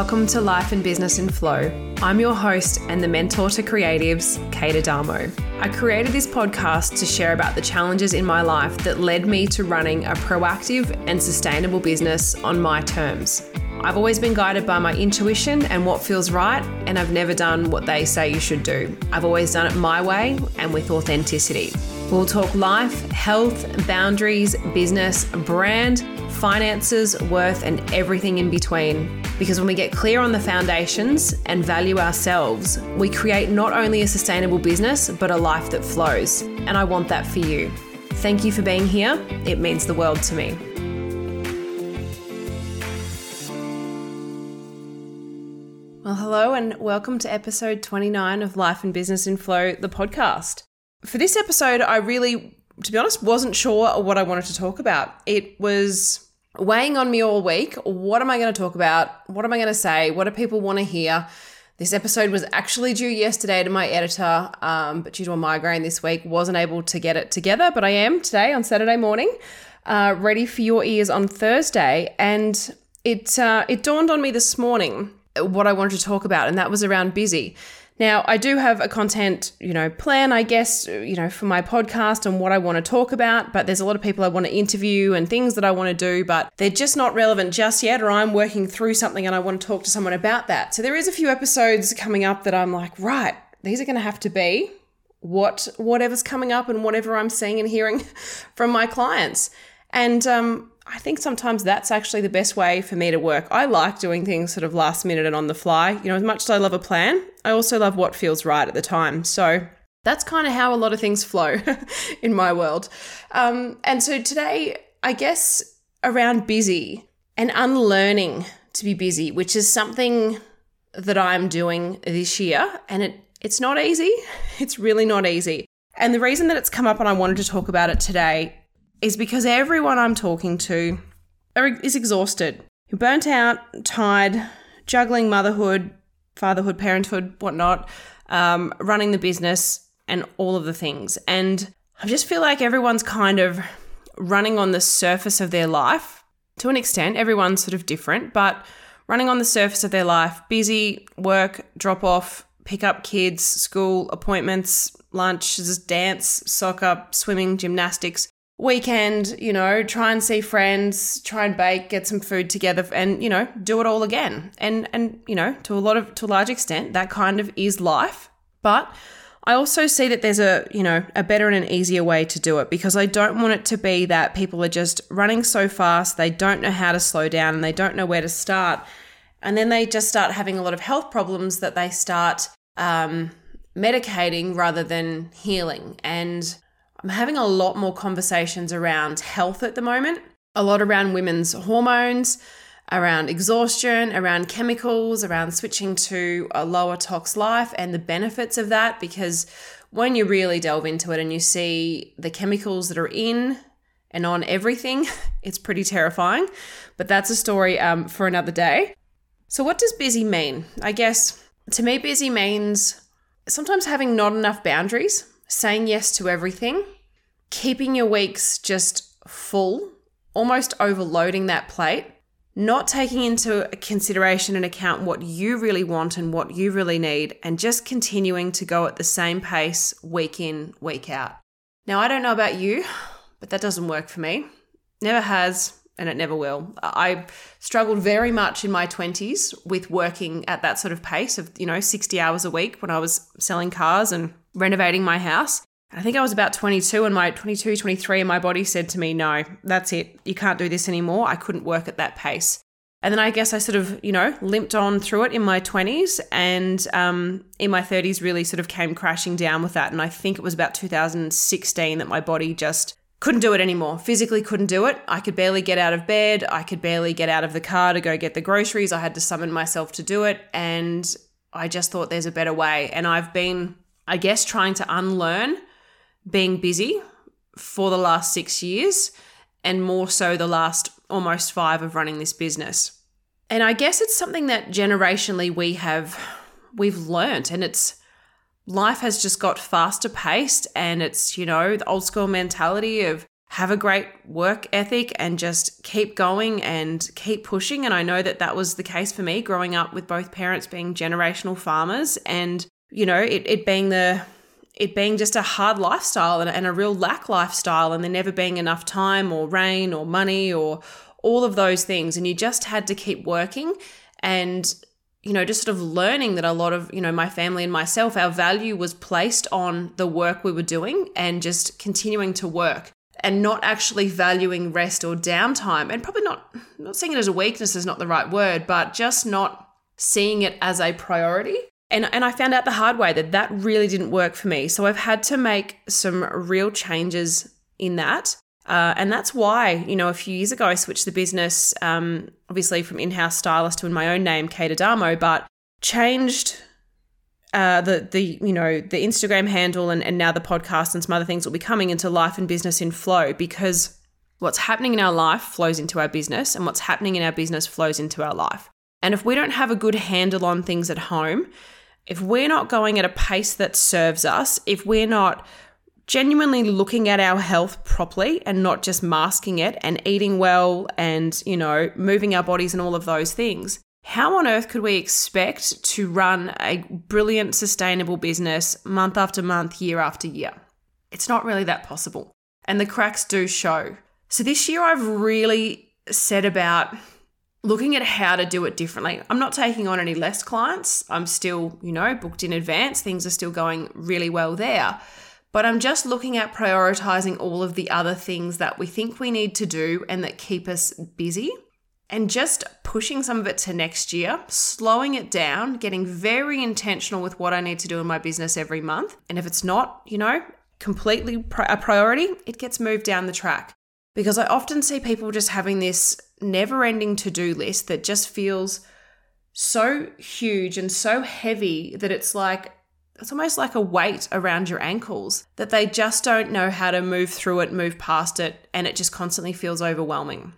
Welcome to Life and Business in Flow. I'm your host and the mentor to creatives, Kate Adamo. I created this podcast to share about the challenges in my life that led me to running a proactive and sustainable business on my terms. I've always been guided by my intuition and what feels right, and I've never done what they say you should do. I've always done it my way and with authenticity. We'll talk life, health, boundaries, business, brand, finances, worth, and everything in between. Because when we get clear on the foundations and value ourselves, we create not only a sustainable business, but a life that flows. And I want that for you. Thank you for being here. It means the world to me. Well, hello, and welcome to episode 29 of Life and Business in Flow, the podcast. For this episode, I really, to be honest, wasn't sure what I wanted to talk about. It was weighing on me all week. What am I going to talk about? What am I going to say? What do people want to hear? This episode was actually due yesterday to my editor, um, but due to a migraine this week, wasn't able to get it together. But I am today on Saturday morning, uh, ready for your ears on Thursday. And it uh, it dawned on me this morning what I wanted to talk about, and that was around busy. Now, I do have a content, you know, plan, I guess, you know, for my podcast and what I want to talk about, but there's a lot of people I want to interview and things that I want to do, but they're just not relevant just yet, or I'm working through something and I want to talk to someone about that. So there is a few episodes coming up that I'm like, right, these are going to have to be what whatever's coming up and whatever I'm seeing and hearing from my clients. And um, I think sometimes that's actually the best way for me to work. I like doing things sort of last minute and on the fly. You know, as much as I love a plan, I also love what feels right at the time. So that's kind of how a lot of things flow in my world. Um, and so today, I guess around busy and unlearning to be busy, which is something that I'm doing this year. And it, it's not easy. It's really not easy. And the reason that it's come up and I wanted to talk about it today is because everyone I'm talking to is exhausted, burnt out, tired, juggling motherhood, fatherhood, parenthood, whatnot, um, running the business, and all of the things. And I just feel like everyone's kind of running on the surface of their life to an extent. Everyone's sort of different, but running on the surface of their life, busy, work, drop off, pick up kids, school, appointments, lunches, dance, soccer, swimming, gymnastics, weekend, you know, try and see friends, try and bake, get some food together and, you know, do it all again. And and you know, to a lot of to a large extent, that kind of is life. But I also see that there's a, you know, a better and an easier way to do it because I don't want it to be that people are just running so fast, they don't know how to slow down and they don't know where to start. And then they just start having a lot of health problems that they start um, medicating rather than healing. And I'm having a lot more conversations around health at the moment, a lot around women's hormones, around exhaustion, around chemicals, around switching to a lower tox life and the benefits of that. Because when you really delve into it and you see the chemicals that are in and on everything, it's pretty terrifying. But that's a story um, for another day. So, what does busy mean? I guess to me, busy means sometimes having not enough boundaries saying yes to everything, keeping your weeks just full, almost overloading that plate, not taking into consideration and account what you really want and what you really need, and just continuing to go at the same pace week in, week out. Now, I don't know about you, but that doesn't work for me. Never has, and it never will. I struggled very much in my 20s with working at that sort of pace of, you know, 60 hours a week when I was selling cars and renovating my house. I think I was about 22 and my 22, 23, and my body said to me, no, that's it. You can't do this anymore. I couldn't work at that pace. And then I guess I sort of, you know, limped on through it in my 20s and um, in my 30s really sort of came crashing down with that. And I think it was about 2016 that my body just couldn't do it anymore. Physically couldn't do it. I could barely get out of bed. I could barely get out of the car to go get the groceries. I had to summon myself to do it. And I just thought there's a better way. And I've been I guess, trying to unlearn being busy for the last six years and more so the last almost five of running this business. And I guess it's something that generationally we have we've learned and it's life has just got faster paced and it's, you know, the old school mentality of have a great work ethic and just keep going and keep pushing. And I know that that was the case for me growing up with both parents being generational farmers and, you know, it, it being the, it being just a hard lifestyle and, and a real lack lifestyle and there never being enough time or rain or money or all of those things. And you just had to keep working and you know, just sort of learning that a lot of, you know, my family and myself, our value was placed on the work we were doing and just continuing to work and not actually valuing rest or downtime. And probably not not seeing it as a weakness is not the right word but just not seeing it as a priority. And and I found out the hard way that that really didn't work for me. So I've had to make some real changes in that uh, and that's why you know a few years ago I switched the business um, obviously from in-house stylist to in my own name Kate Adamo but changed uh, the the you know the Instagram handle and, and now the podcast and some other things will be coming into life and business in flow because what's happening in our life flows into our business and what's happening in our business flows into our life. And if we don't have a good handle on things at home, if we're not going at a pace that serves us, if we're not genuinely looking at our health properly and not just masking it and eating well and, you know, moving our bodies and all of those things, how on earth could we expect to run a brilliant, sustainable business month after month, year after year? It's not really that possible. And the cracks do show. So this year, I've really set about looking at how to do it differently. I'm not taking on any less clients. I'm still, you know, booked in advance. Things are still going really well there. But I'm just looking at prioritizing all of the other things that we think we need to do and that keep us busy and just pushing some of it to next year, slowing it down, getting very intentional with what I need to do in my business every month. And if it's not, you know, completely a priority, it gets moved down the track. Because I often see people just having this never ending to do list that just feels so huge and so heavy that it's like, it's almost like a weight around your ankles that they just don't know how to move through it, move past it, and it just constantly feels overwhelming.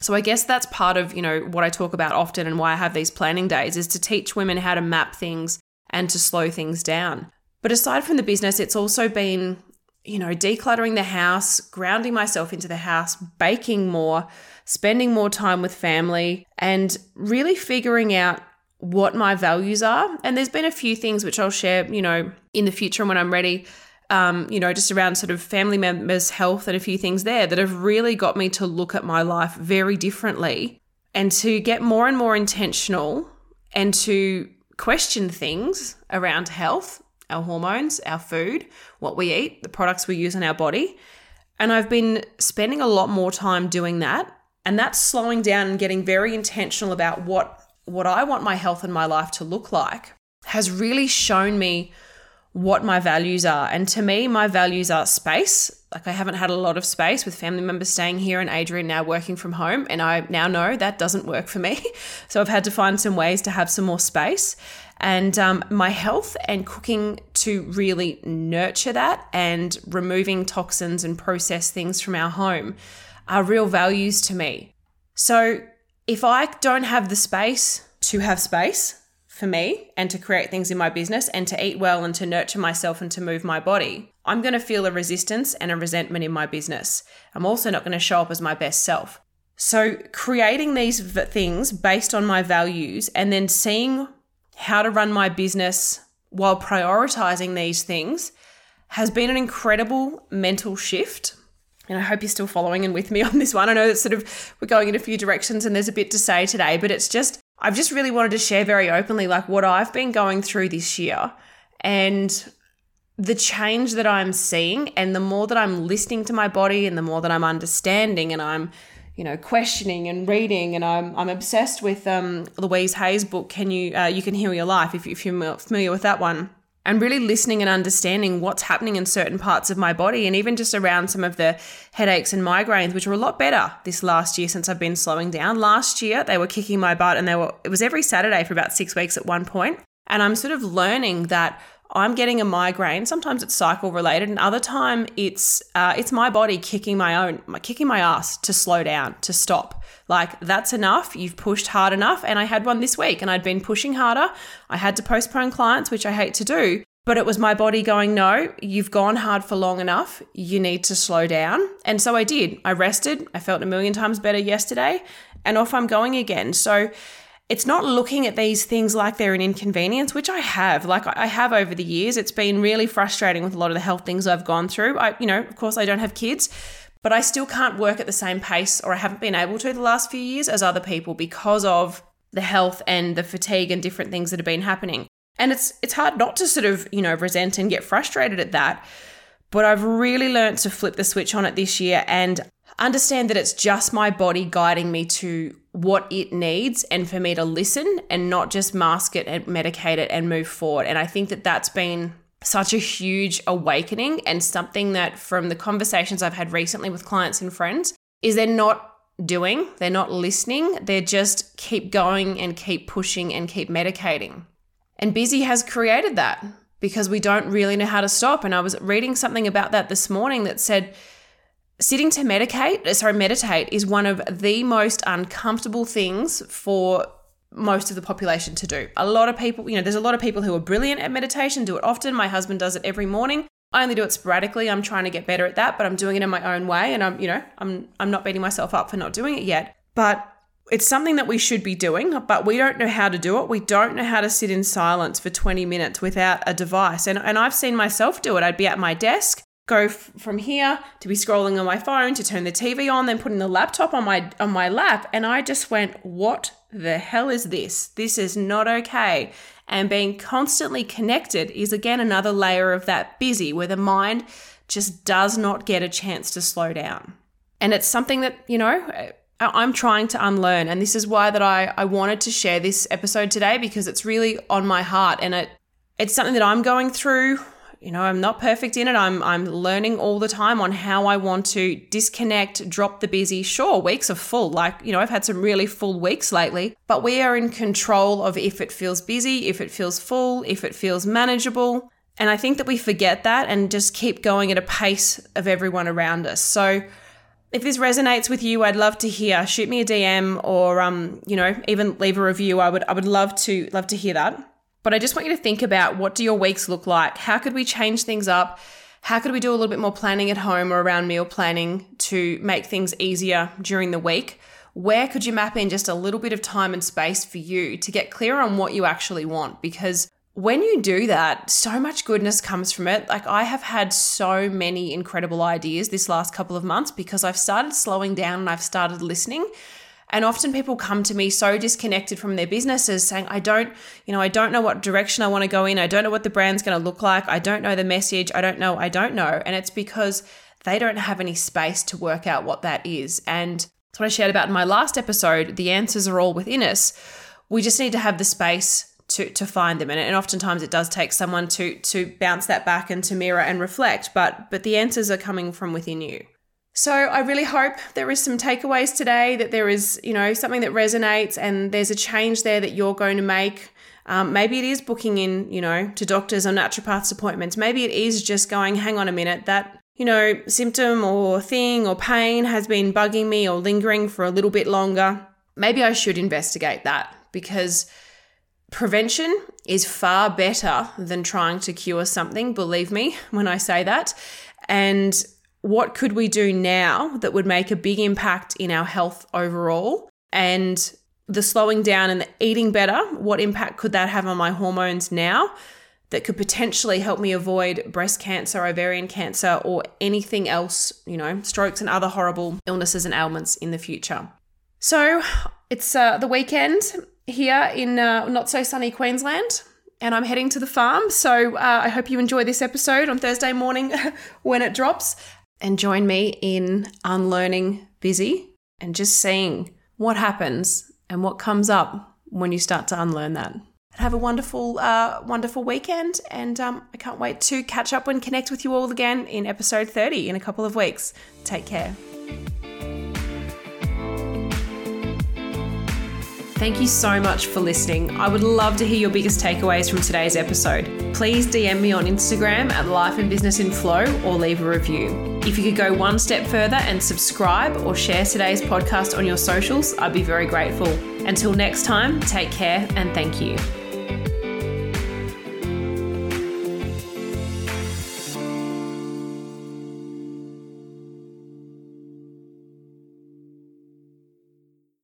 So I guess that's part of, you know, what I talk about often and why I have these planning days is to teach women how to map things and to slow things down. But aside from the business, it's also been, you know, decluttering the house, grounding myself into the house, baking more, spending more time with family, and really figuring out what my values are. And there's been a few things which I'll share, you know, in the future when I'm ready um, you know, just around sort of family members' health and a few things there that have really got me to look at my life very differently and to get more and more intentional and to question things around health, our hormones, our food, what we eat, the products we use in our body. And I've been spending a lot more time doing that. And that's slowing down and getting very intentional about what what I want my health and my life to look like has really shown me what my values are. And to me, my values are space. Like, I haven't had a lot of space with family members staying here and Adrian now working from home. And I now know that doesn't work for me. So I've had to find some ways to have some more space. And um, my health and cooking to really nurture that and removing toxins and process things from our home are real values to me. So if I don't have the space to have space, for me and to create things in my business and to eat well and to nurture myself and to move my body, I'm going to feel a resistance and a resentment in my business. I'm also not going to show up as my best self. So, creating these things based on my values and then seeing how to run my business while prioritizing these things has been an incredible mental shift. And I hope you're still following and with me on this one. I know that sort of we're going in a few directions and there's a bit to say today, but it's just I've just really wanted to share very openly like what I've been going through this year and the change that I'm seeing and the more that I'm listening to my body and the more that I'm understanding and I'm you know questioning and reading and I'm, I'm obsessed with um, Louise Hay's book can you uh, you can heal your life if, if you're familiar with that one and really listening and understanding what's happening in certain parts of my body and even just around some of the headaches and migraines which were a lot better this last year since I've been slowing down. Last year they were kicking my butt and they were it was every Saturday for about 6 weeks at one point and I'm sort of learning that I'm getting a migraine. Sometimes it's cycle related, and other time it's uh, it's my body kicking my own, kicking my ass to slow down, to stop. Like that's enough. You've pushed hard enough, and I had one this week, and I'd been pushing harder. I had to postpone clients, which I hate to do, But it was my body going, no, you've gone hard for long enough. You need to slow down. And so I did. I rested. I felt a million times better yesterday, and off I'm going again. So it's not looking at these things like they're an inconvenience, which I have. Like I have over the years. It's been really frustrating with a lot of the health things I've gone through. I, you know, of course, I don't have kids, but I still can't work at the same pace, or I haven't been able to the last few years as other people because of the health and the fatigue and different things that have been happening. And it's it's hard not to sort of, you know, resent and get frustrated at that. But I've really learned to flip the switch on it this year and understand that it's just my body guiding me to what it needs and for me to listen and not just mask it and medicate it and move forward. And I think that that's been such a huge awakening and something that from the conversations I've had recently with clients and friends is they're not doing, they're not listening, they're just keep going and keep pushing and keep medicating. And busy has created that because we don't really know how to stop. And I was reading something about that this morning that said sitting to medicate, uh, sorry, meditate is one of the most uncomfortable things for most of the population to do. A lot of people, you know, there's a lot of people who are brilliant at meditation, do it often. My husband does it every morning. I only do it sporadically. I'm trying to get better at that, but I'm doing it in my own way and I'm, you know, I'm I'm not beating myself up for not doing it yet. But it's something that we should be doing, but we don't know how to do it. We don't know how to sit in silence for 20 minutes without a device. And, and I've seen myself do it. I'd be at my desk, go f- from here to be scrolling on my phone, to turn the TV on, then putting the laptop on my on my lap, and I just went, "What the hell is this? This is not okay." And being constantly connected is again another layer of that busy where the mind just does not get a chance to slow down. And it's something that, you know, I'm trying to unlearn. And this is why that I, I wanted to share this episode today because it's really on my heart and it it's something that I'm going through. You know, I'm not perfect in it. I'm I'm learning all the time on how I want to disconnect, drop the busy. Sure, weeks are full. Like, you know, I've had some really full weeks lately, but we are in control of if it feels busy, if it feels full, if it feels manageable. And I think that we forget that and just keep going at a pace of everyone around us. So if this resonates with you, I'd love to hear. Shoot me a DM or um, you know, even leave a review. I would I would love to love to hear that. But I just want you to think about what do your weeks look like? How could we change things up? How could we do a little bit more planning at home or around meal planning to make things easier during the week? Where could you map in just a little bit of time and space for you to get clear on what you actually want? Because when you do that, so much goodness comes from it. Like, I have had so many incredible ideas this last couple of months because I've started slowing down and I've started listening. And often people come to me so disconnected from their businesses saying, I don't, you know, I don't know what direction I want to go in. I don't know what the brand's going to look like. I don't know the message. I don't know. I don't know. And it's because they don't have any space to work out what that is. And that's what I shared about in my last episode. The answers are all within us. We just need to have the space to to find them and, and oftentimes it does take someone to to bounce that back and to mirror and reflect but but the answers are coming from within you so i really hope there is some takeaways today that there is you know something that resonates and there's a change there that you're going to make. Um, maybe it is booking in you know to doctors or naturopaths appointments. Maybe it is just going hang on a minute that you know symptom or thing or pain has been bugging me or lingering for a little bit longer. Maybe i should investigate that because Prevention is far better than trying to cure something, believe me when I say that. And what could we do now that would make a big impact in our health overall? And the slowing down and the eating better, what impact could that have on my hormones now that could potentially help me avoid breast cancer, ovarian cancer, or anything else, you know, strokes and other horrible illnesses and ailments in the future? So it's uh, the weekend here in uh, not so sunny Queensland, and I'm heading to the farm. So uh, I hope you enjoy this episode on Thursday morning when it drops. And join me in unlearning busy and just seeing what happens and what comes up when you start to unlearn that. Have a wonderful, uh, wonderful weekend, and um, I can't wait to catch up and connect with you all again in episode 30 in a couple of weeks. Take care. Thank you so much for listening. I would love to hear your biggest takeaways from today's episode. Please DM me on Instagram at Life and Business in Flow or leave a review. If you could go one step further and subscribe or share today's podcast on your socials, I'd be very grateful. Until next time, take care and thank you.